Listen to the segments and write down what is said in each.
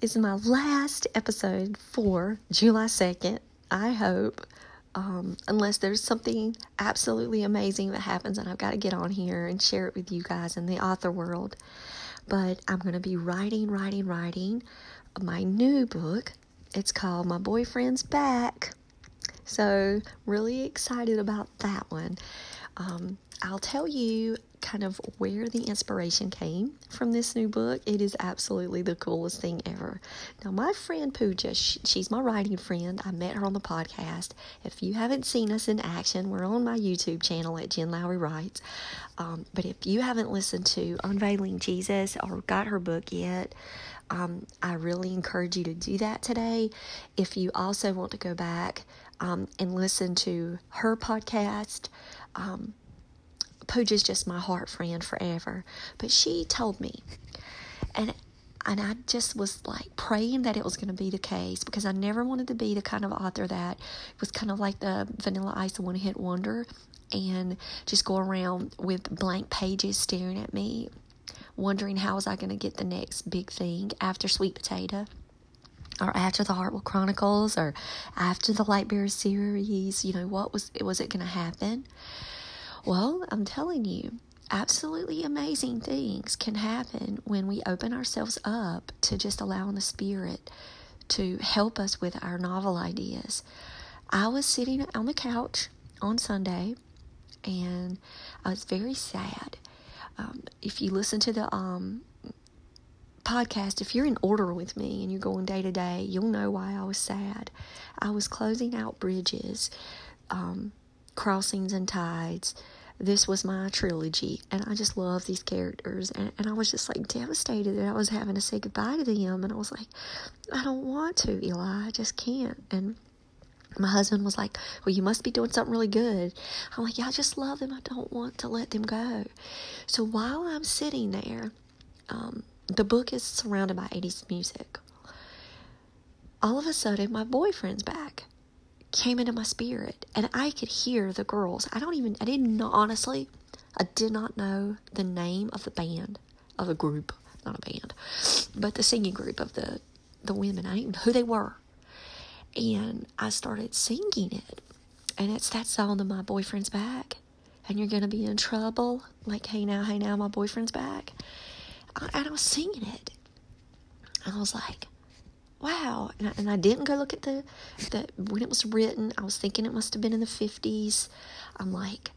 is my last episode for July 2nd. I hope, um, unless there's something absolutely amazing that happens, and I've got to get on here and share it with you guys in the author world. But I'm going to be writing, writing, writing my new book. It's called My Boyfriend's Back. So, really excited about that one. Um, I'll tell you kind of where the inspiration came from this new book. It is absolutely the coolest thing ever. Now, my friend Pooja, she, she's my writing friend. I met her on the podcast. If you haven't seen us in action, we're on my YouTube channel at Jen Lowry Writes. Um, but if you haven't listened to Unveiling Jesus or got her book yet, um, I really encourage you to do that today. If you also want to go back um, and listen to her podcast, um, Pooja's just my heart friend forever. But she told me, and and I just was like praying that it was going to be the case because I never wanted to be the kind of author that was kind of like the Vanilla Ice one hit wonder and just go around with blank pages staring at me, wondering how was I going to get the next big thing after Sweet Potato or after the Heartwell Chronicles or after the Lightbearer series, you know, what was was it going to happen? Well, I'm telling you, absolutely amazing things can happen when we open ourselves up to just allowing the Spirit to help us with our novel ideas. I was sitting on the couch on Sunday and I was very sad. Um, if you listen to the um, podcast, if you're in order with me and you're going day to day, you'll know why I was sad. I was closing out bridges, um, crossings, and tides this was my trilogy and I just love these characters and, and I was just like devastated that I was having to say goodbye to them and I was like I don't want to Eli I just can't. And my husband was like well you must be doing something really good. I'm like yeah I just love them I don't want to let them go. So while I'm sitting there um, the book is surrounded by 80s music. All of a sudden my boyfriend's back came into my spirit and I could hear the girls. I don't even, I didn't honestly, I did not know the name of the band, of a group, not a band, but the singing group of the, the women. I didn't know who they were. And I started singing it. And it's that song that my boyfriend's back. And you're going to be in trouble. Like, hey now, hey now, my boyfriend's back. And I was singing it. And I was like, wow. And I, and I, didn't go look at the, the when it was written. I was thinking it must have been in the 50s. I'm like,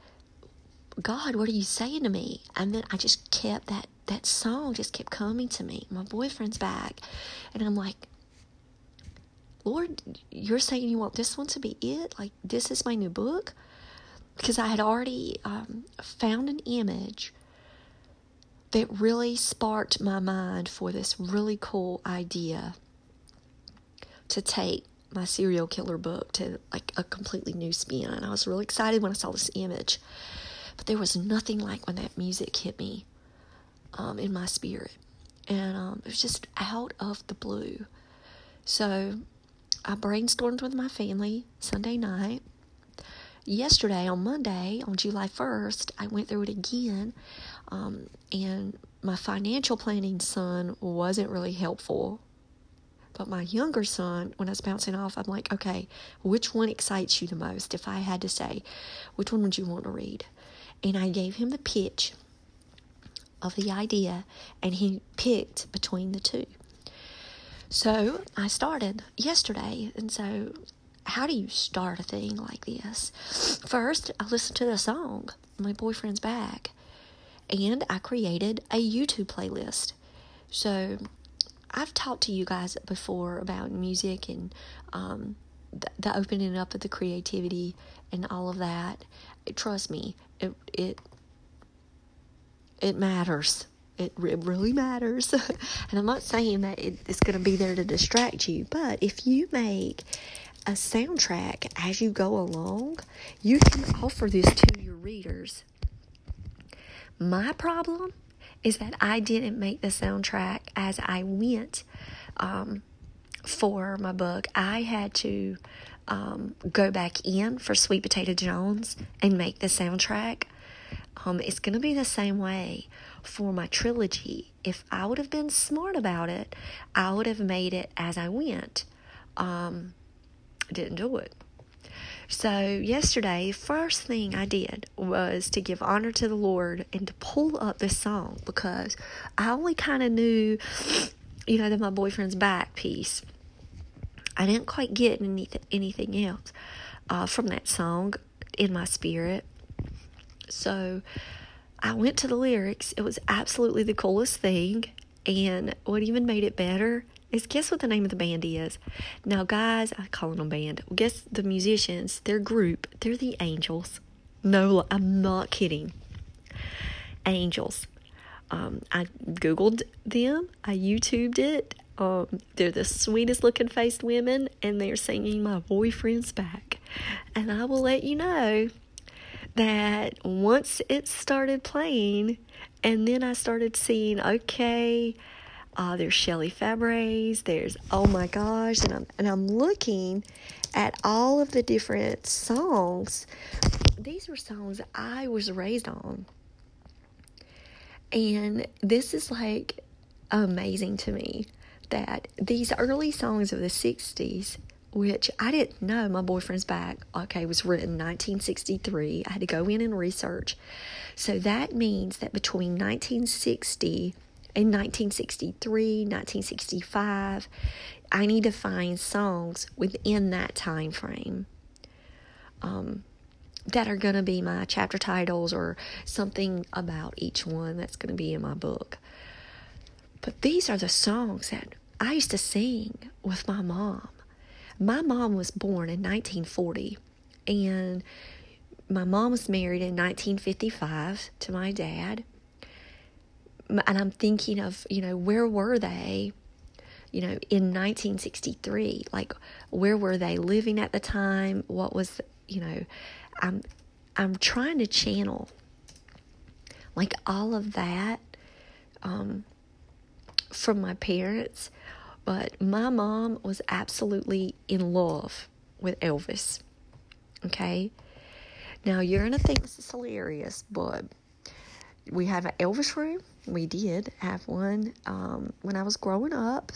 God, what are you saying to me? And then I just kept that that song just kept coming to me. My boyfriend's back, and I'm like, Lord, you're saying you want this one to be it? Like this is my new book? Because I had already um, found an image that really sparked my mind for this really cool idea to take my serial killer book to like a completely new spin. And I was really excited when I saw this image. But there was nothing like when that music hit me um, in my spirit. And um, it was just out of the blue. So I brainstormed with my family Sunday night. Yesterday, on Monday, on July 1st, I went through it again. Um, and my financial planning son wasn't really helpful But my younger son, when I was bouncing off, I'm like, okay, which one excites you the most? If I had to say, which one would you want to read? And I gave him the pitch of the idea, and he picked between the two. So I started yesterday, and so how do you start a thing like this? First, I listened to the song, My Boyfriend's Back, and I created a YouTube playlist. So I've talked to you guys before about music and um, the, the opening up of the creativity and all of that. Trust me, it it it matters. It, it really matters. and I'm not saying that it, it's going to be there to distract you, but if you make a soundtrack as you go along, you can offer this to your readers. My problem is that I didn't make the soundtrack as I went um, for my book. I had to um, go back in for Sweet Potato Jones and make the soundtrack. Um, it's going to be the same way for my trilogy. If I would have been smart about it, I would have made it as I went. Um, didn't do it. So, yesterday, first thing I did was to give honor to the Lord and to pull up this song because I only kind of knew, you know, that my boyfriend's back piece. I didn't quite get anything, anything else uh, from that song in my spirit. So, I went to the lyrics. It was absolutely the coolest thing. And what even made it better is guess what the name of the band is? Now, guys, I call them band. Guess the musicians, their group, they're the Angels. No, I'm not kidding. Angels. Um, I Googled them, I YouTubed it. Um, they're the sweetest looking faced women, and they're singing My Boyfriend's Back. And I will let you know that once it started playing, and then I started seeing, okay, uh, there's Shelley Fabares. There's oh my gosh, and I'm and I'm looking at all of the different songs. These were songs I was raised on, and this is like amazing to me that these early songs of the '60s which I didn't know my boyfriend's back, okay, was written 1963. I had to go in and research. So that means that between 1960 in 1963, 1965. I need to find songs within that time frame um, that are going to be my chapter titles or something about each one that's going to be in my book. But these are the songs that I used to sing with my mom. My mom was born in 1940, and my mom was married in 1955 to my dad and I'm thinking of, you know, where were they, you know, in 1963? Like, where were they living at the time? What was, you know, I'm, I'm trying to channel like all of that um, from my parents. But my mom was absolutely in love with Elvis. Okay? Now, you're to think this is hilarious, but we have an Elvis room we did have one um, when I was growing up.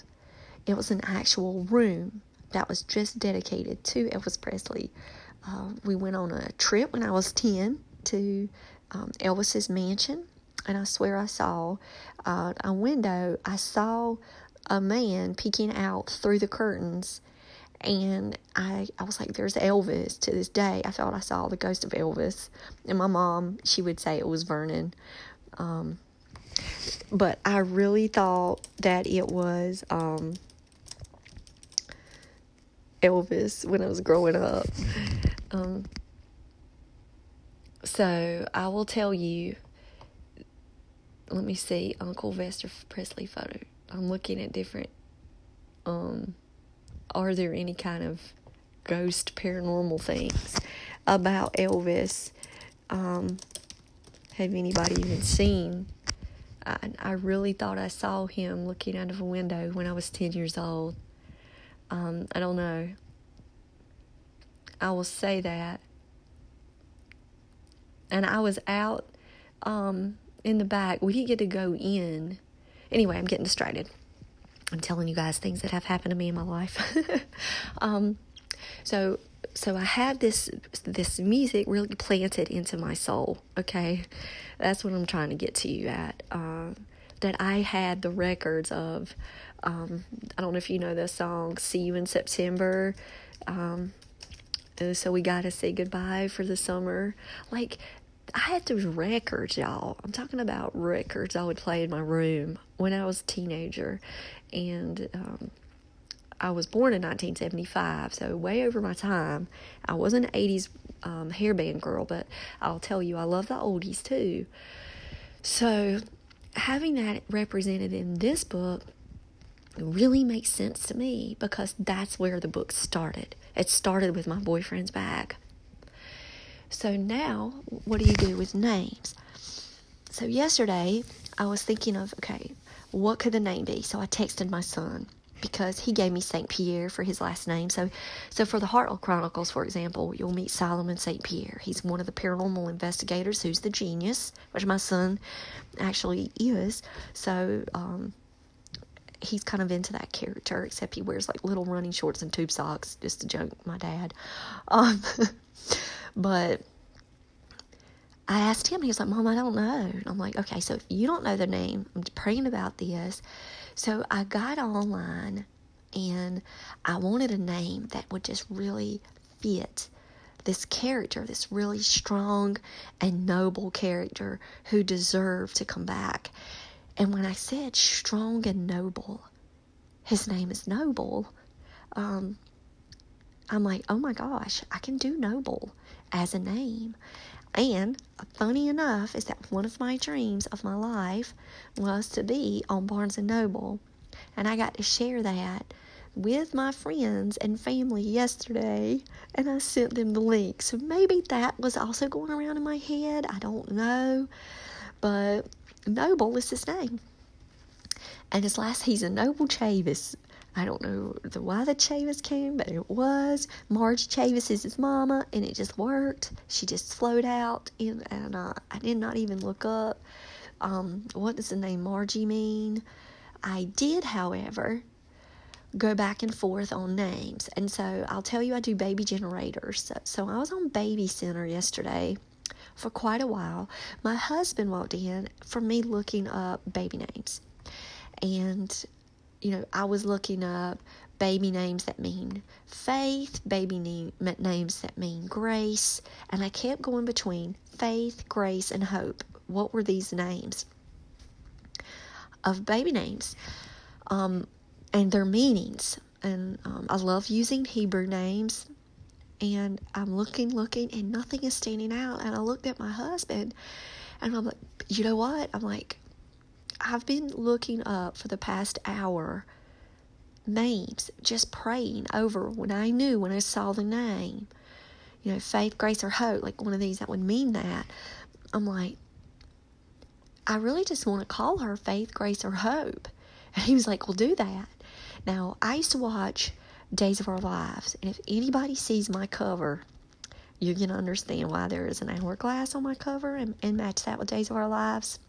It was an actual room that was just dedicated to Elvis Presley. Uh, we went on a trip when I was 10 to um, Elvis's mansion, and I swear I saw uh, a window. I saw a man peeking out through the curtains, and I, I was like, There's Elvis to this day. I thought I saw the ghost of Elvis. And my mom, she would say it was Vernon. Um, but I really thought that it was um, Elvis when I was growing up. Um, so I will tell you. Let me see Uncle Vester Presley photo. I'm looking at different. Um, are there any kind of ghost paranormal things about Elvis? Um, have anybody even seen I, I really thought I saw him looking out of a window when I was 10 years old. Um, I don't know. I will say that. And I was out um, in the back. We didn't get to go in. Anyway, I'm getting distracted. I'm telling you guys things that have happened to me in my life. um, so so I have this this music really planted into my soul. Okay, that's what I'm trying to get to you at. Uh, that I had the records of. Um, I don't know if you know the song "See You in September." Um, so we got to say goodbye for the summer. Like I had those records, y'all. I'm talking about records I would play in my room when I was a teenager, and um, I was born in 1975, so way over my time. I was an 80s um, hairband girl, but I'll tell you, I love the oldies too. So, having that represented in this book really makes sense to me because that's where the book started. It started with my boyfriend's bag. So, now what do you do with names? So, yesterday I was thinking of okay, what could the name be? So, I texted my son because he gave me Saint Pierre for his last name. So, so for the Hartwell Chronicles, for example, you'll meet Solomon Saint Pierre. He's one of the paranormal investigators who's the genius, which my son actually is. So, um, he's kind of into that character, except he wears like little running shorts and tube socks, just to joke my dad. Um, but I asked him, he was like, Mom, I don't know. And I'm like, okay, so if you don't know the name, I'm praying about this. So I got online and I wanted a name that would just really fit this character, this really strong and noble character who deserved to come back. And when I said strong and noble, his name is Noble, um, I'm like, oh my gosh, I can do Noble as a name. And uh, funny enough is that one of my dreams of my life was to be on Barnes and Noble. And I got to share that with my friends and family yesterday and I sent them the link. So maybe that was also going around in my head. I don't know. But Noble is his name. And his last he's a Noble Chavis. I don't know the, why the Chavis came, but it was. Marge Chavis is his mama, and it just worked. She just flowed out, and, and uh, I did not even look up um, what does the name Margie mean. I did, however, go back and forth on names, and so I'll tell you, I do baby generators. So, so I was on Baby Center yesterday for quite a while. My husband walked in for me looking up baby names, and you know, I was looking up baby names that mean faith, baby name, names that mean grace, and I kept going between faith, grace, and hope. What were these names of baby names? Um, and their meanings. And um, I love using Hebrew names. And I'm looking, looking, and nothing is standing out. And I looked at my husband, and I'm like, you know what? I'm like, I've been looking up for the past hour names, just praying over when I knew when I saw the name, you know, faith, grace, or hope, like one of these that would mean that. I'm like, I really just want to call her faith, grace, or hope. And he was like, Well, do that. Now, I used to watch Days of Our Lives, and if anybody sees my cover, you're going to understand why there is an hourglass on my cover and, and match that with Days of Our Lives.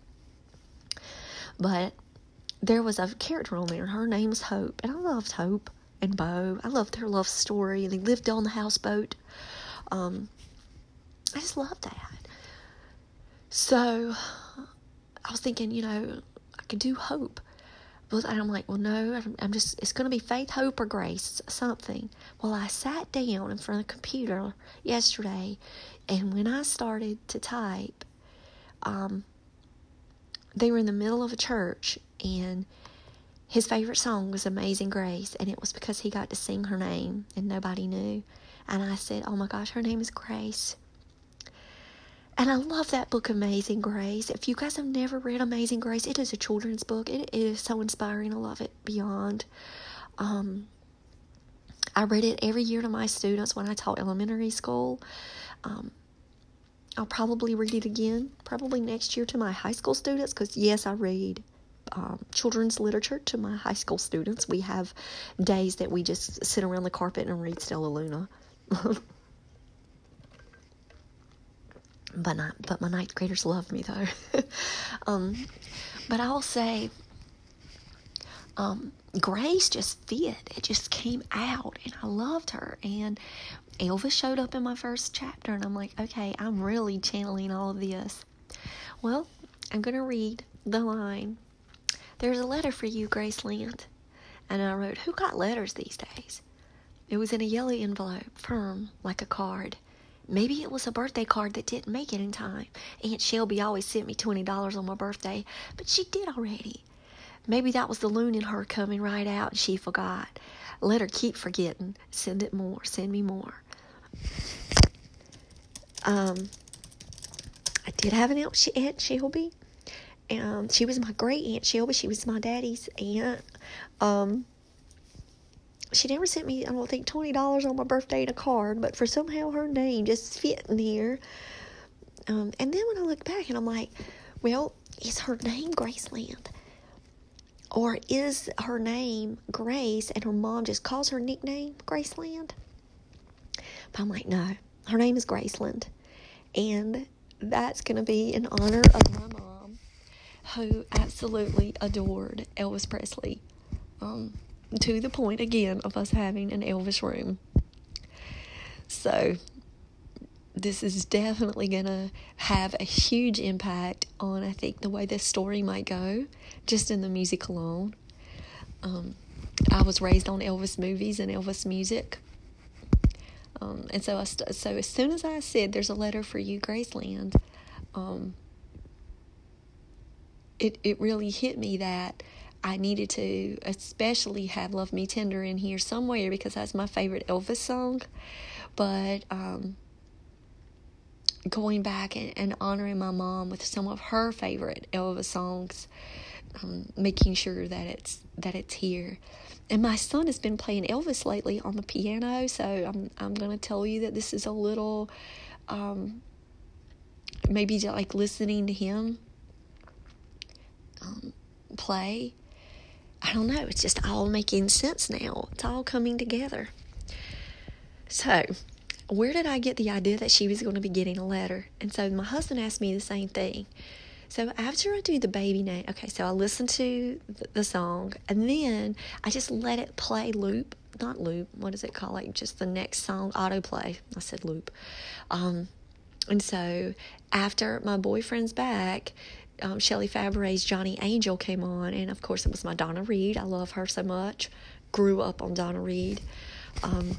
But there was a character on there. Her name was Hope, and I loved Hope and Bo. I loved their love story, and they lived on the houseboat. Um, I just loved that. So I was thinking, you know, I could do Hope. But I'm like, well, no, I'm just, it's going to be faith, hope, or grace, something. Well, I sat down in front of the computer yesterday, and when I started to type, um, they were in the middle of a church and his favorite song was Amazing Grace and it was because he got to sing her name and nobody knew. And I said, Oh my gosh, her name is Grace. And I love that book, Amazing Grace. If you guys have never read Amazing Grace, it is a children's book. it, is so inspiring. I love it beyond. Um, I read it every year to my students when I taught elementary school. Um, I'll probably read it again, probably next year to my high school students, because yes, I read um, children's literature to my high school students. We have days that we just sit around the carpet and read Stellaluna. but not, but my ninth graders love me though. um, but I will say, um, Grace just fit. It just came out, and I loved her. And Elvis showed up in my first chapter, and I'm like, okay, I'm really channeling all of this. Well, I'm going to read the line There's a letter for you, Graceland. And I wrote, Who got letters these days? It was in a yellow envelope, firm like a card. Maybe it was a birthday card that didn't make it in time. Aunt Shelby always sent me $20 on my birthday, but she did already. Maybe that was the loon in her coming right out and she forgot. Let her keep forgetting. Send it more. Send me more. Um, I did have an aunt, aunt Shelby. Um, she was my great aunt Shelby. She was my daddy's aunt. Um, she never sent me, I don't think, twenty dollars on my birthday in a card, but for somehow her name just fit in there. Um, and then when I look back and I'm like, well, is her name Graceland? Or is her name Grace and her mom just calls her nickname Graceland? But I'm like, no, her name is Graceland. And that's going to be in honor of my mom, who absolutely adored Elvis Presley. Um, to the point again of us having an Elvis room. So, this is definitely going to have a huge impact on, I think, the way this story might go, just in the music alone. Um, I was raised on Elvis movies and Elvis music. Um, and so, I st- so as soon as I said, "There's a letter for you, Graceland," um, it it really hit me that I needed to especially have Love Me Tender in here somewhere because that's my favorite Elvis song. But um, going back and, and, honoring my mom with some of her favorite Elvis songs, um, making sure that it's that it's here. And my son has been playing Elvis lately on the piano, so I'm I'm gonna tell you that this is a little um, maybe like listening to him um, play I don't know, it's just all making sense now. It's all coming together. So, where did I get the idea that she was going to be getting a letter? And so my husband asked me the same thing. So after I do the baby name, okay, so I listen to the song and then I just let it play loop, not loop, what is it called? Like just the next song, autoplay. I said loop. Um, and so after my boyfriend's back, um, Shelley Fabares' Johnny Angel came on, and of course it was my Donna Reed. I love her so much. Grew up on Donna Reed. Um,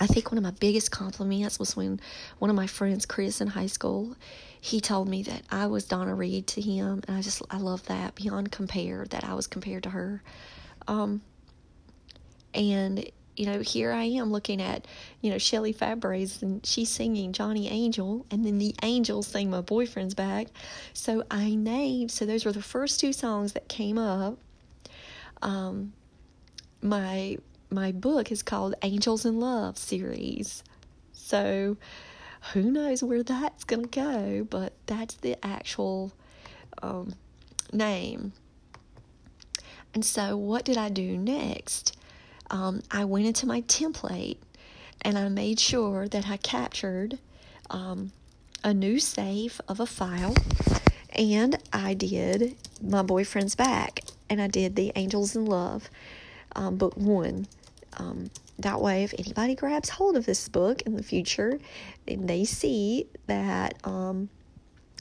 I think one of my biggest compliments was when one of my friends, Chris, in high school, he told me that I was Donna Reed to him, and I just I love that beyond compare that I was compared to her. Um, and you know, here I am looking at, you know, Shelley Fabares and she's singing Johnny Angel and then the Angels sing My Boyfriend's Back. So I named, so those were the first two songs that came up. Um, my, my book is called Angels in Love series. So who knows where that's going to go, but that's the actual um, name. And so what did I do next? um, I went into my template and I made sure that I captured um, a new save of a file and I did my boyfriend's back and I did the Angels in Love um, book one. Um, that way, if anybody grabs hold of this book in the future and they see that um,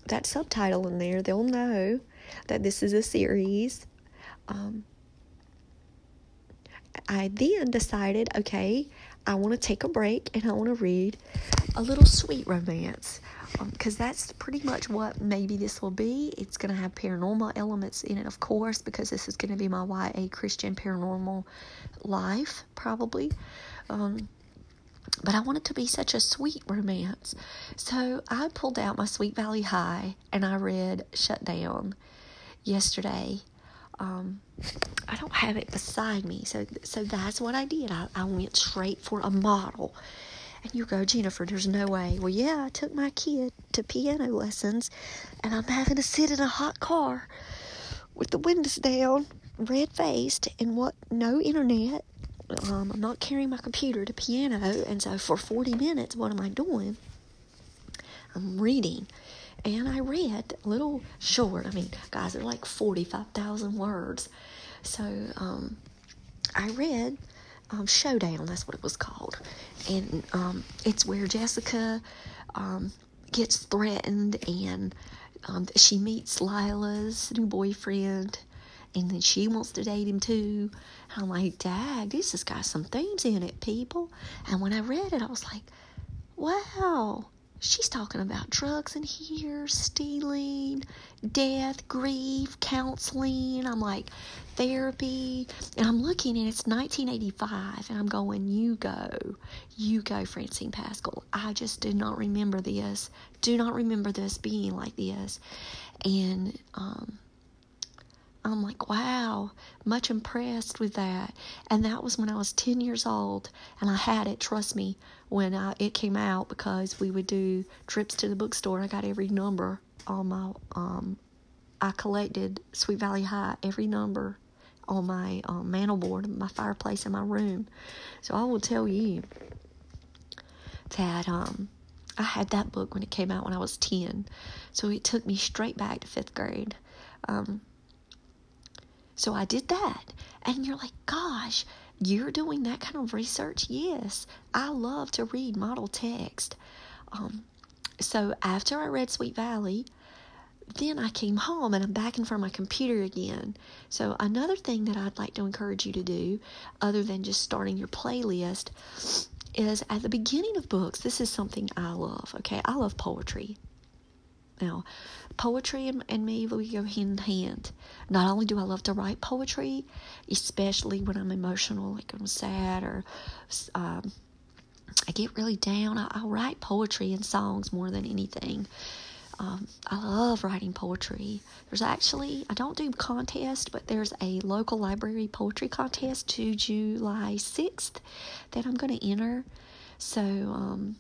that subtitle in there, they'll know that this is a series. Um, I then decided, okay, I want to take a break and I want to read a little sweet romance because um, that's pretty much what maybe this will be. It's going to have paranormal elements in it, of course, because this is going to be my YA Christian paranormal life, probably. Um, but I want it to be such a sweet romance. So I pulled out my Sweet Valley High and I read Shutdown yesterday um, I don't have it beside me. So so that's what I did. I, I went straight for a model. And you go, Jennifer, there's no way. Well, yeah, I took my kid to piano lessons, and I'm having to sit in a hot car with the windows down, red faced, and what, no internet. Um, I'm not carrying my computer to piano, and so for 40 minutes, what am I doing? I'm reading and I read a little short. I mean, guys, they're like 45,000 words. So um, I read um, Showdown, that's what it was called. And um, it's where Jessica um, gets threatened and um, she meets Lila's new boyfriend. And then she wants to date him too. And I'm like, Dad, this has got some themes in it, people. And when I read it, I was like, wow, she's talking about drugs in here, stealing, death, grief, counseling. I'm like, therapy. And I'm looking and it's 1985 and I'm going, you go, you go, Francine Pascal. I just did not remember this. Do not remember this being like this. And, um, I'm like, wow, much impressed with that. And that was when I was 10 years old, and I had it, trust me, when I, it came out because we would do trips to the bookstore. I got every number on my, um, I collected Sweet Valley High, every number on my um, mantel board, my fireplace in my room. So I will tell you that um, I had that book when it came out when I was 10. So it took me straight back to fifth grade. Um, so I did that. And you're like, gosh, you're doing that kind of research? Yes. I love to read model text. Um, so after I read Sweet Valley, then I came home and I'm back in front of my computer again. So, another thing that I'd like to encourage you to do, other than just starting your playlist, is at the beginning of books, this is something I love. Okay, I love poetry. Now, poetry and, me, we go hand in hand. Not only do I love to write poetry, especially when I'm emotional, like I'm sad or um, I get really down, I, I write poetry and songs more than anything. Um, I love writing poetry. There's actually, I don't do contests, but there's a local library poetry contest to July 6th that I'm going to enter. So, um,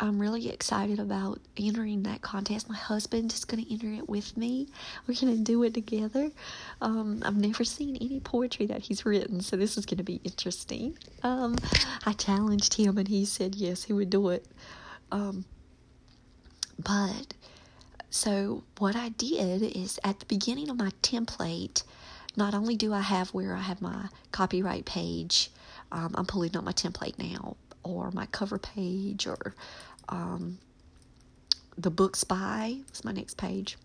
I'm really excited about entering that contest. My husband is going to enter it with me. We're going to do it together. Um, I've never seen any poetry that he's written, so this is going to be interesting. Um, I challenged him, and he said yes, he would do it. Um, but so what I did is at the beginning of my template, not only do I have where I have my copyright page, um, I'm pulling up my template now, or my cover page or um, the books by is my next page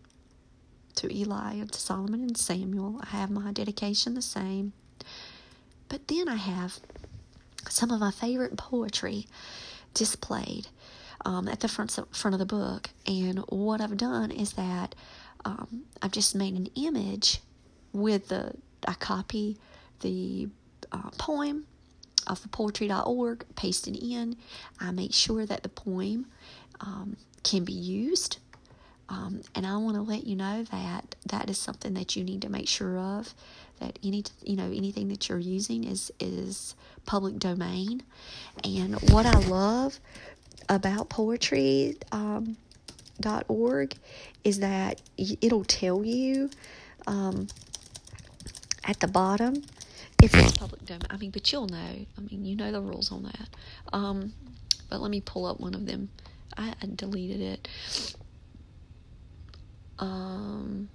to Eli and to Solomon and Samuel. I have my dedication the same. But then I have some of my favorite poetry displayed um, at the front front of the book. And what I've done is that um, I've just made an image with the I copy the uh, poem off of poetry.org, paste it in. I make sure that the poem um, can be used. Um, and I want to let you know that that is something that you need to make sure of. That any you know anything that you're using is is public domain. And what I love about poetry um, is that it'll tell you um, at the bottom if it's public domain. I mean, but you'll know. I mean, you know the rules on that. Um, but let me pull up one of them. I, I deleted it. Um,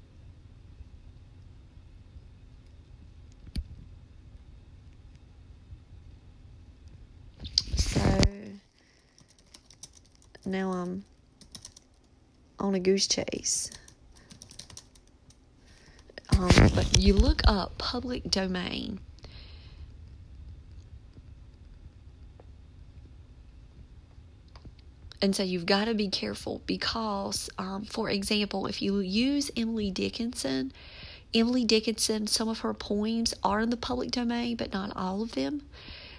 so now I'm on a goose chase. Um, but you look up public domain And so you've got to be careful because, um, for example, if you use Emily Dickinson, Emily Dickinson, some of her poems are in the public domain, but not all of them.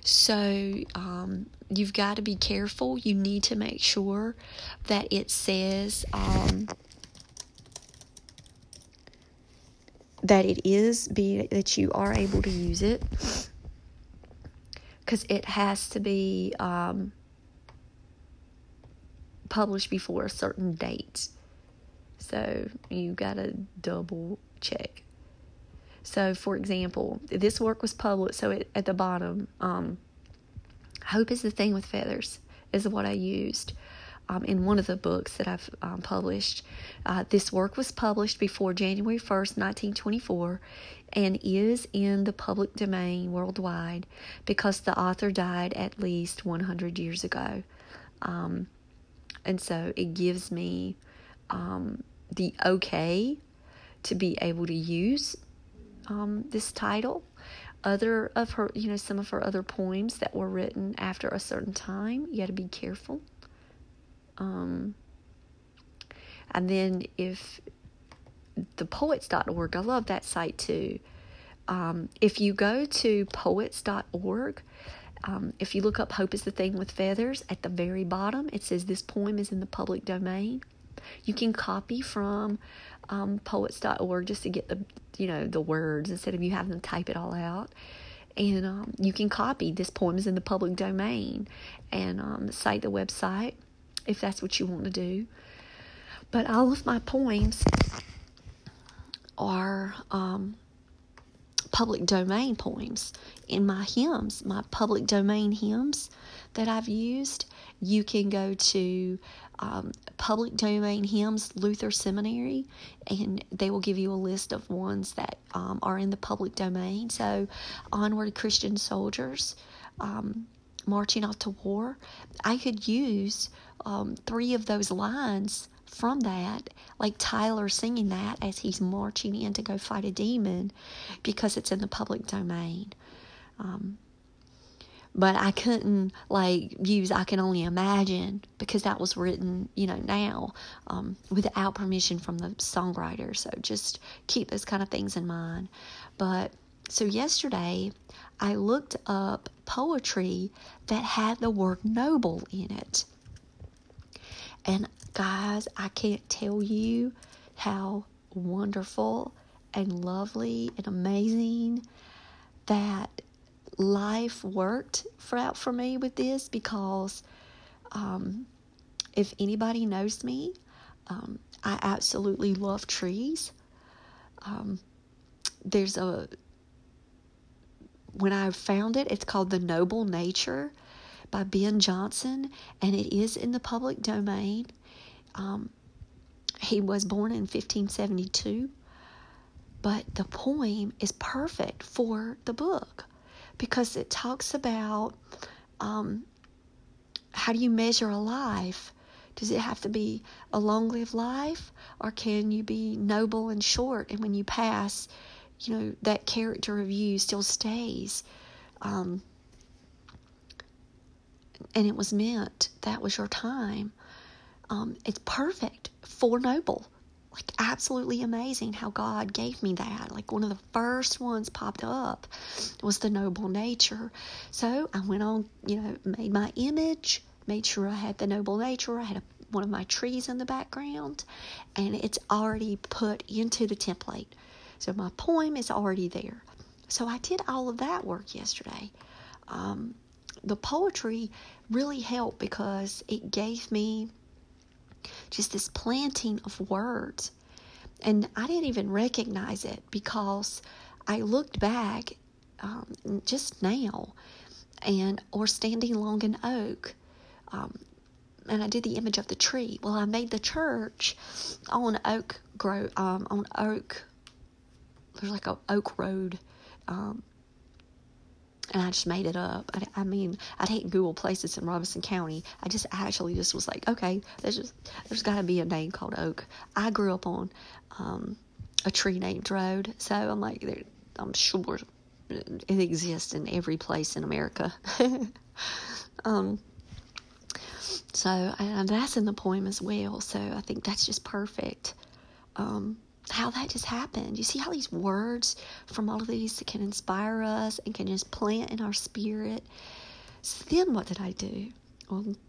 So um, you've got to be careful. You need to make sure that it says um, that it is be that you are able to use it because it has to be um, published before a certain date. So you got to double check. So, for example, this work was published. So it, at the bottom, um, hope is the thing with feathers is what I used. um, in one of the books that I've um, published. Uh, this work was published before January 1st, 1924, and is in the public domain worldwide because the author died at least 100 years ago. Um, and so it gives me um, the okay to be able to use um, this title. Other of her, you know, some of her other poems that were written after a certain time, you got to be careful. Um, and then if the poets.org, I love that site too. Um, if you go to poets.org, um, if you look up Hope is the Thing with Feathers, at the very bottom it says this poem is in the public domain. You can copy from um, poets.org just to get the you know the words instead of you having to type it all out. And um, you can copy this poem is in the public domain and um, cite the website if that's what you want to do. But all of my poems are um, public domain poems. In my hymns, my public domain hymns that I've used, you can go to um, public domain hymns Luther Seminary, and they will give you a list of ones that um, are in the public domain. So, Onward Christian Soldiers, um, Marching Off to War, I could use um, three of those lines from that, like Tyler singing that as he's marching in to go fight a demon because it's in the public domain. Um, but I couldn't like use I can only imagine because that was written, you know, now um, without permission from the songwriter. So just keep those kind of things in mind. But so yesterday I looked up poetry that had the word noble in it. And guys, I can't tell you how wonderful and lovely and amazing that life worked for, out for me with this because um, if anybody knows me, um, I absolutely love trees. Um, there's a when I found it, it's called The Noble Nature by Ben Jonson, and it is in the public domain. Um, he was born in 1572, but the poem is perfect for the book because it talks about um, how do you measure a life? Does it have to be a long lived life, or can you be noble and short? And when you pass, you know, that character of you still stays. Um, and it was meant that was your time. Um, it's perfect for noble. Like, absolutely amazing how God gave me that. Like, one of the first ones popped up was the noble nature. So I went on, you know, made my image, made sure I had the noble nature. I had a, one of my trees in the background, and it's already put into the template. So my poem is already there. So I did all of that work yesterday. Um, the poetry really helped because it gave me just this planting of words. And I didn't even recognize it because I looked back um, just now and or standing long in oak um, and I did the image of the tree. Well, I made the church on oak grow um, on oak. There's like a oak road um, and I just made it up. I, I, mean, I'd hate Google places in Robeson County. I just actually just was like, okay, there's just there's got to be a name called Oak. I grew up on um, a tree named Road, so I'm like, I'm sure it exists in every place in America. um, so and that's in the poem as well. So I think that's just perfect. Um, how that just happened. You see how these words from all of these can inspire us and can just plant in our spirit. So then what did I do?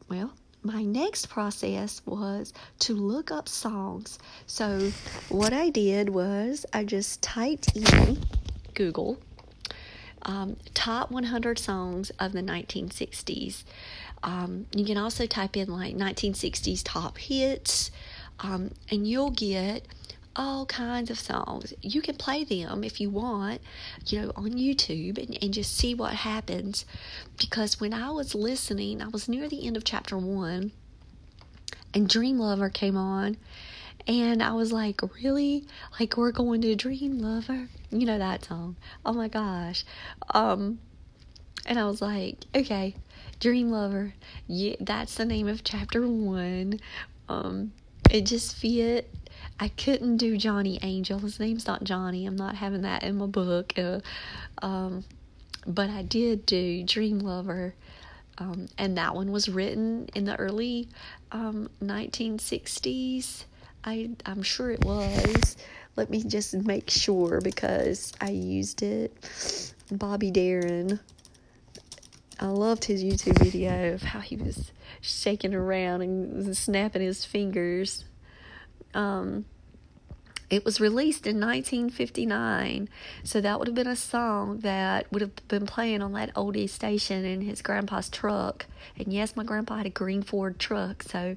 Well, my next process was to look up songs. So what I did was I just typed in Google um, top 100 songs of the 1960s. Um, you can also type in like 1960s top hits, um, and you'll get all kinds of songs. You can play them if you want, you know, on YouTube and, and just see what happens. Because when I was listening, I was near the end of chapter one. and Dream Lover came on. And I was like, really? Like, we're going to Dream Lover? You know that song. Oh my gosh. Um, and I was like, okay, Dream Lover. Yeah, that's the name of chapter one. Um, it just fit. I couldn't do Johnny Angel. His name's not Johnny. I'm not having that in my book. Uh, um, but I did do Dream Lover. Um, and that one was written in the early um, 1960s. I, I'm sure it was. Let me just make sure because I used it. Bobby Darin. I loved his YouTube video of how he was shaking around and snapping his fingers. Um, it was released in 1959, so that would have been a song that would have been playing on that oldie station in his grandpa's truck. And yes, my grandpa had a green Ford truck, so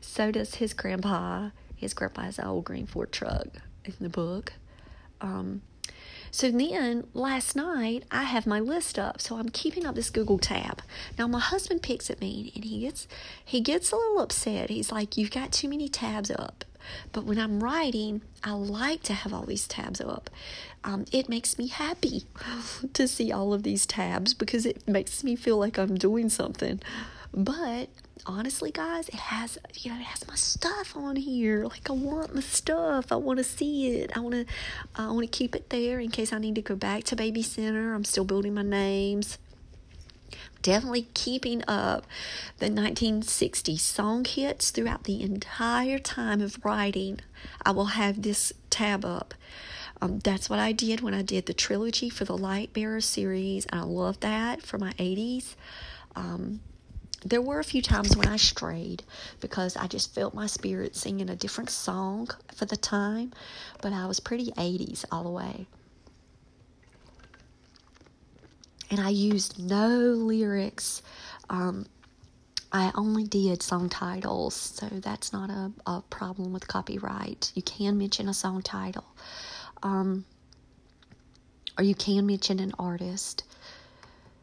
so does his grandpa. His grandpa has an old green Ford truck in the book. Um, so then last night I have my list up, so I'm keeping up this Google tab. Now my husband picks at me and he gets he gets a little upset. He's like, "You've got too many tabs up." But when I'm writing, I like to have all these tabs up. Um, it makes me happy to see all of these tabs because it makes me feel like I'm doing something. But honestly, guys, it has you know it has my stuff on here. Like I want my stuff. I want to see it. I want to I want to keep it there in case I need to go back to Baby Center. I'm still building my names definitely keeping up the 1960 song hits throughout the entire time of writing. I will have this tab up. Um, that's what I did when I did the trilogy for the Lightbearer series. I love that for my 80s. Um, there were a few times when I strayed because I just felt my spirit singing a different song for the time, but I was pretty 80s all the way. And I used no lyrics. Um, I only did song titles, so that's not a, a problem with copyright. You can mention a song title, um, or you can mention an artist.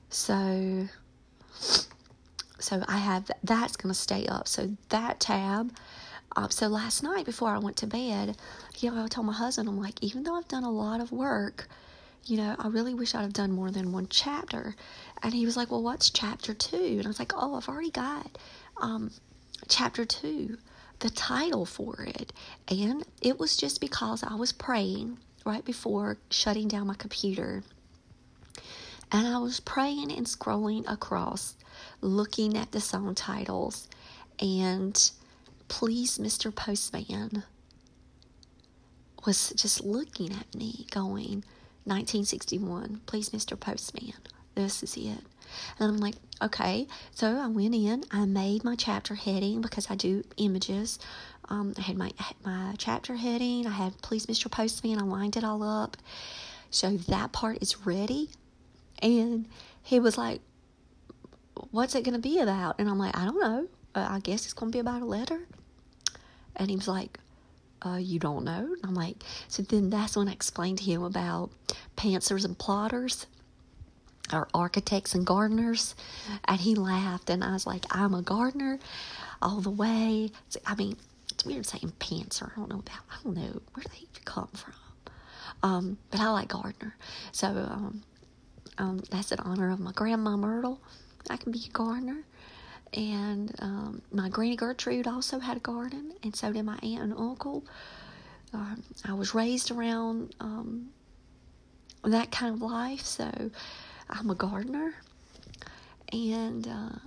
So, so I have that's going to stay up. So that tab. Uh, so last night before I went to bed, you know, I told my husband, I'm like, even though I've done a lot of work, you know, I really wish I'd have done more than one chapter. And he was like, Well, what's chapter two? And I was like, Oh, I've already got um, chapter two, the title for it. And it was just because I was praying right before shutting down my computer. And I was praying and scrolling across, looking at the song titles. And Please, Mr. Postman was just looking at me, going, 1961. Please, Mr. Postman. This is it. And I'm like, okay. So I went in, I made my chapter heading because I do images. Um, I had my my chapter heading. I had Please, Mr. Postman. I lined it all up. So that part is ready. And he was like, what's it going to be about? And I'm like, I don't know. I guess it's going to be about a letter. And he was like, uh, you don't know? I'm like, so then that's when I explained to him about pantsers and plotters or architects and gardeners. And he laughed, and I was like, I'm a gardener all the way. I mean, it's weird saying pantser. I don't know about, I don't know where they come from. Um, but I like gardener. So um, um, that's in honor of my grandma Myrtle. I can be a gardener. And um, my Granny Gertrude also had a garden, and so did my aunt and uncle. Um, I was raised around um, that kind of life, so I'm a gardener. And uh,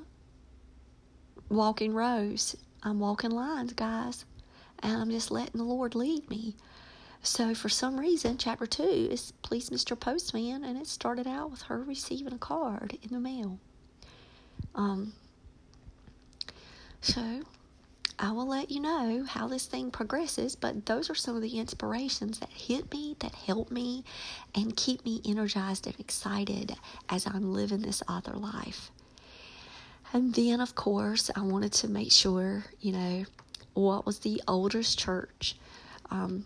walking rows, I'm walking lines, guys, and I'm just letting the Lord lead me. So for some reason, chapter two is Please Mr. Postman, and it started out with her receiving a card in the mail. Um, so I will let you know how this thing progresses, but those are some of the inspirations that hit me, that help me, and keep me energized and excited as I'm living this author life. And then, of course, I wanted to make sure, you know, what was the oldest church um,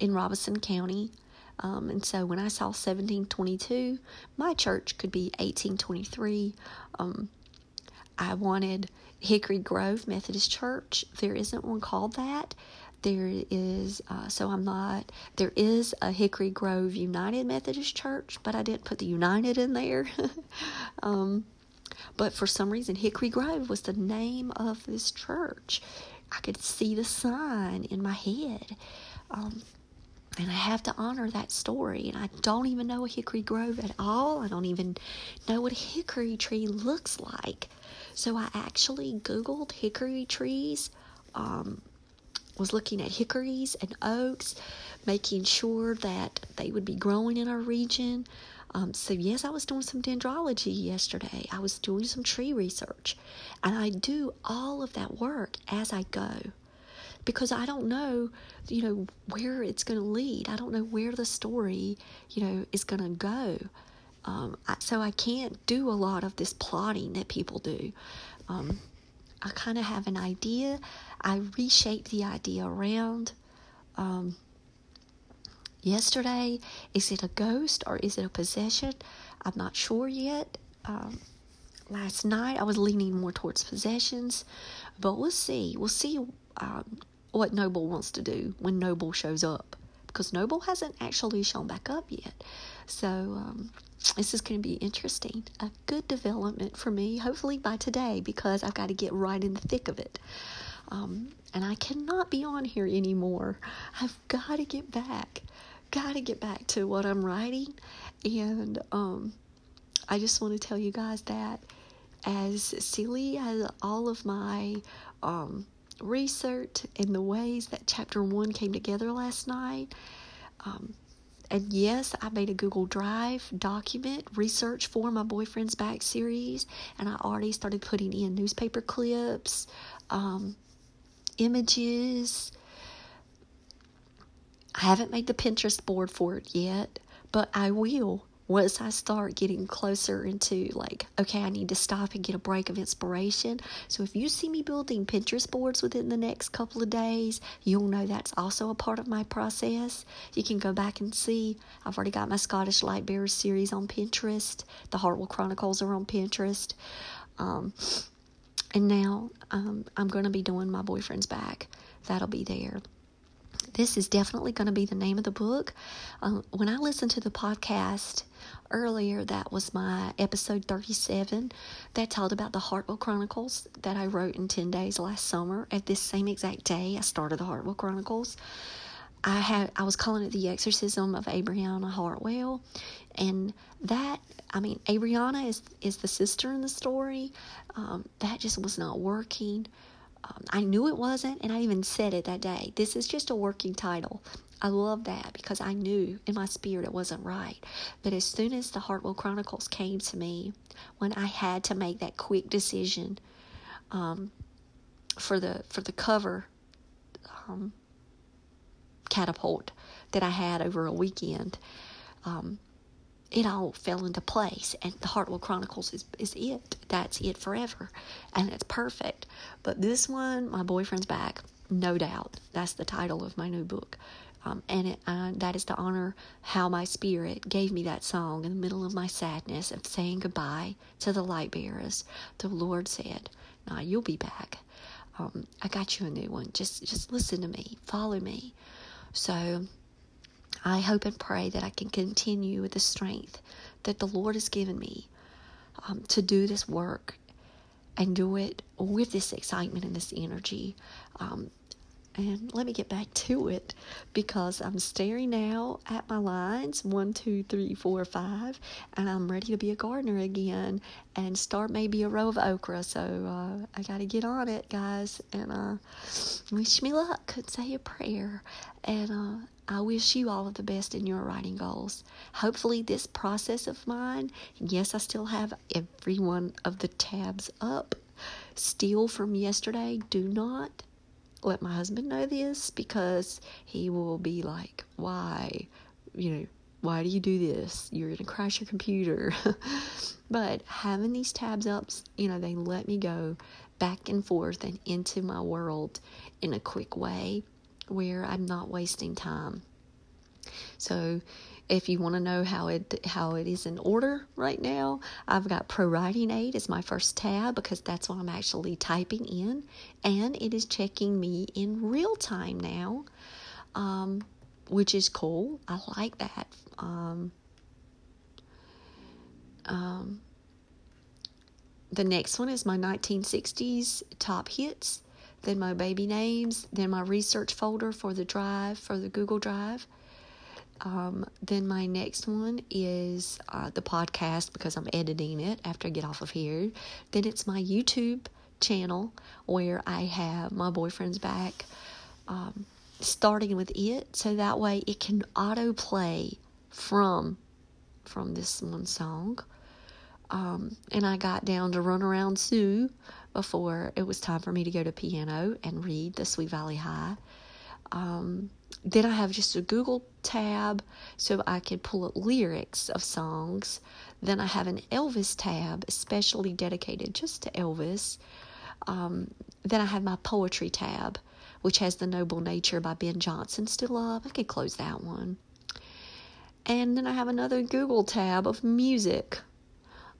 in Robeson County. Um, and so when I saw 1722, my church could be 1823. Um, I wanted Hickory Grove Methodist Church. There isn't one called that. There is, uh, so I'm not, there is a Hickory Grove United Methodist Church, but I didn't put the United in there. um, but for some reason, Hickory Grove was the name of this church. I could see the sign in my head. Um, and I have to honor that story. And I don't even know a hickory grove at all. I don't even know what a hickory tree looks like. So I actually Googled hickory trees, um, was looking at hickories and oaks, making sure that they would be growing in our region. Um, so, yes, I was doing some dendrology yesterday. I was doing some tree research. And I do all of that work as I go because I don't know, you know, where it's going to lead. I don't know where the story, you know, is going to go. Um, I, so I can't do a lot of this plotting that people do. Um, I kind of have an idea. I reshape the idea around. Um, yesterday, is it a ghost or is it a possession? I'm not sure yet. Um, last night, I was leaning more towards possessions, but we'll see. We'll see um, what Noble wants to do when Noble shows up because Noble hasn't actually shown back up yet. So, um, this is going to be interesting. A good development for me, hopefully by today, because I've got to get right in the thick of it. Um, and I cannot be on here anymore. I've got to get back. Got to get back to what I'm writing. And um, I just want to tell you guys that as silly as all of my um, research and the ways that chapter one came together last night, um, and yes, I made a Google Drive document research for my boyfriend's back series, and I already started putting in newspaper clips, um, images. I haven't made the Pinterest board for it yet, but I will once I start getting closer into like, okay, I need to stop and get a break of inspiration. So if you see me building Pinterest boards within the next couple of days, you'll know that's also a part of my process. You can go back and see. I've already got my Scottish Light Bearers series on Pinterest. The Hartwell Chronicles are on Pinterest. Um, and now um, I'm going to be doing my boyfriend's back. That'll be there this is definitely going to be the name of the book. Um, when I listen to the podcast earlier, that was my episode 37 that told about the Hartwell Chronicles that I wrote in 10 days last summer. At this same exact day, I started the Hartwell Chronicles. I had I was calling it the exorcism of Abriana Hartwell, and that I mean Abriana is is the sister in the story. Um, that just was not working. Um, I knew it wasn't, and I even said it that day. This is just a working title. I love that because I knew in my spirit it wasn't right. But as soon as the Hartwell Chronicles came to me, when I had to make that quick decision um, for the for the cover um, catapult that I had over a weekend, um, it all fell into place. And the Hartwell Chronicles is, is it. That's it forever. And it's perfect. But this one, My Boyfriend's Back, no doubt. That's the title of my new book. Um, and it, that is to honor how my spirit gave me that song in the middle of my sadness of saying goodbye to the light bearers. The Lord said, "Now you'll be back. Um, I got you a new one. Just just listen to me, follow me." So I hope and pray that I can continue with the strength that the Lord has given me um, to do this work and do it with this excitement and this energy. Um, and let me get back to it because I'm staring now at my lines one, two, three, four, five, and I'm ready to be a gardener again and start maybe a row of okra. So uh, I got to get on it, guys, and uh, wish me luck. Could say a prayer, and uh, I wish you all of the best in your writing goals. Hopefully, this process of mine, yes, I still have every one of the tabs up still from yesterday. Do not let my husband know this because he will be like, why? You know, why do you do this? You're going to crash your computer. but having these tabs up, you know, they let me go back and forth and into my world in a quick way where I'm not wasting time. So if you want to know how it how it is in order right now, I've got Pro Writing Aid as my first tab because that's what I'm actually typing in, and it is checking me in real time now, um, which is cool. I like that. Um, um, the next one is my 1960s top hits, then my baby names, then my research folder for the drive, for the Google Drive. Um, then my next one is uh, the podcast because I'm editing it after I get off of here. Then it's my YouTube channel where I have my boyfriend's back, um, starting with it, so that way it can autoplay from from this one song. Um, and I got down to Run Around Sue before it was time for me to go to piano and read the Sweet Valley High. Um, then I have just a Google tab so I can pull up lyrics of songs. Then I have an Elvis tab, especially dedicated just to Elvis. Um, then I have my poetry tab, which has The Noble Nature by Ben Jonson still up. I could close that one. And then I have another Google tab of music.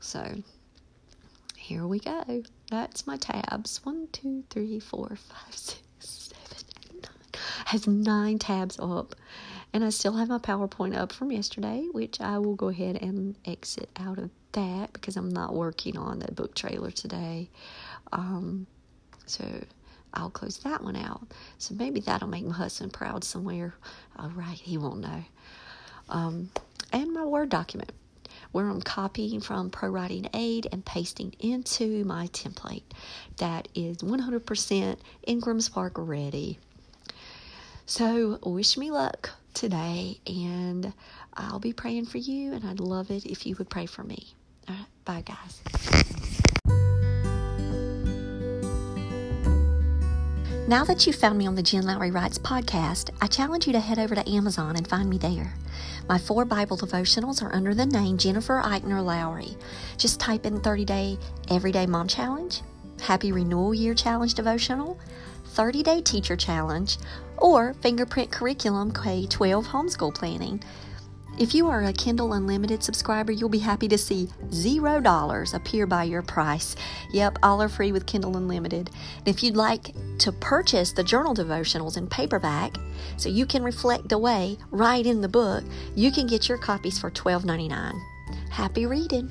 So here we go. That's my tabs. One, two, three, four, five, six. Have nine tabs up. And I still have my PowerPoint up from yesterday, which I will go ahead and exit out of that because I'm not working on the book trailer today. Um, so I'll close that one out. So maybe that'll make my husband proud somewhere. All right, he won't know. Um, and my Word document where I'm copying from Pro Writing Aid and pasting into my template that is 100% Ingram Spark ready. So, wish me luck today, and I'll be praying for you, and I'd love it if you would pray for me. All right, bye, guys. Now that you've found me on the Jen Lowry Writes podcast, I challenge you to head over to Amazon and find me there. My four Bible devotionals are under the name Jennifer Eichner Lowry. Just type in 30 Day Everyday Mom Challenge, Happy Renewal Year Challenge Devotional, 30 Day Teacher Challenge, or Fingerprint Curriculum K 12 Homeschool Planning. If you are a Kindle Unlimited subscriber, you'll be happy to see zero dollars appear by your price. Yep, all are free with Kindle Unlimited. And if you'd like to purchase the journal devotionals in paperback so you can reflect away right in the book, you can get your copies for $12.99. Happy reading!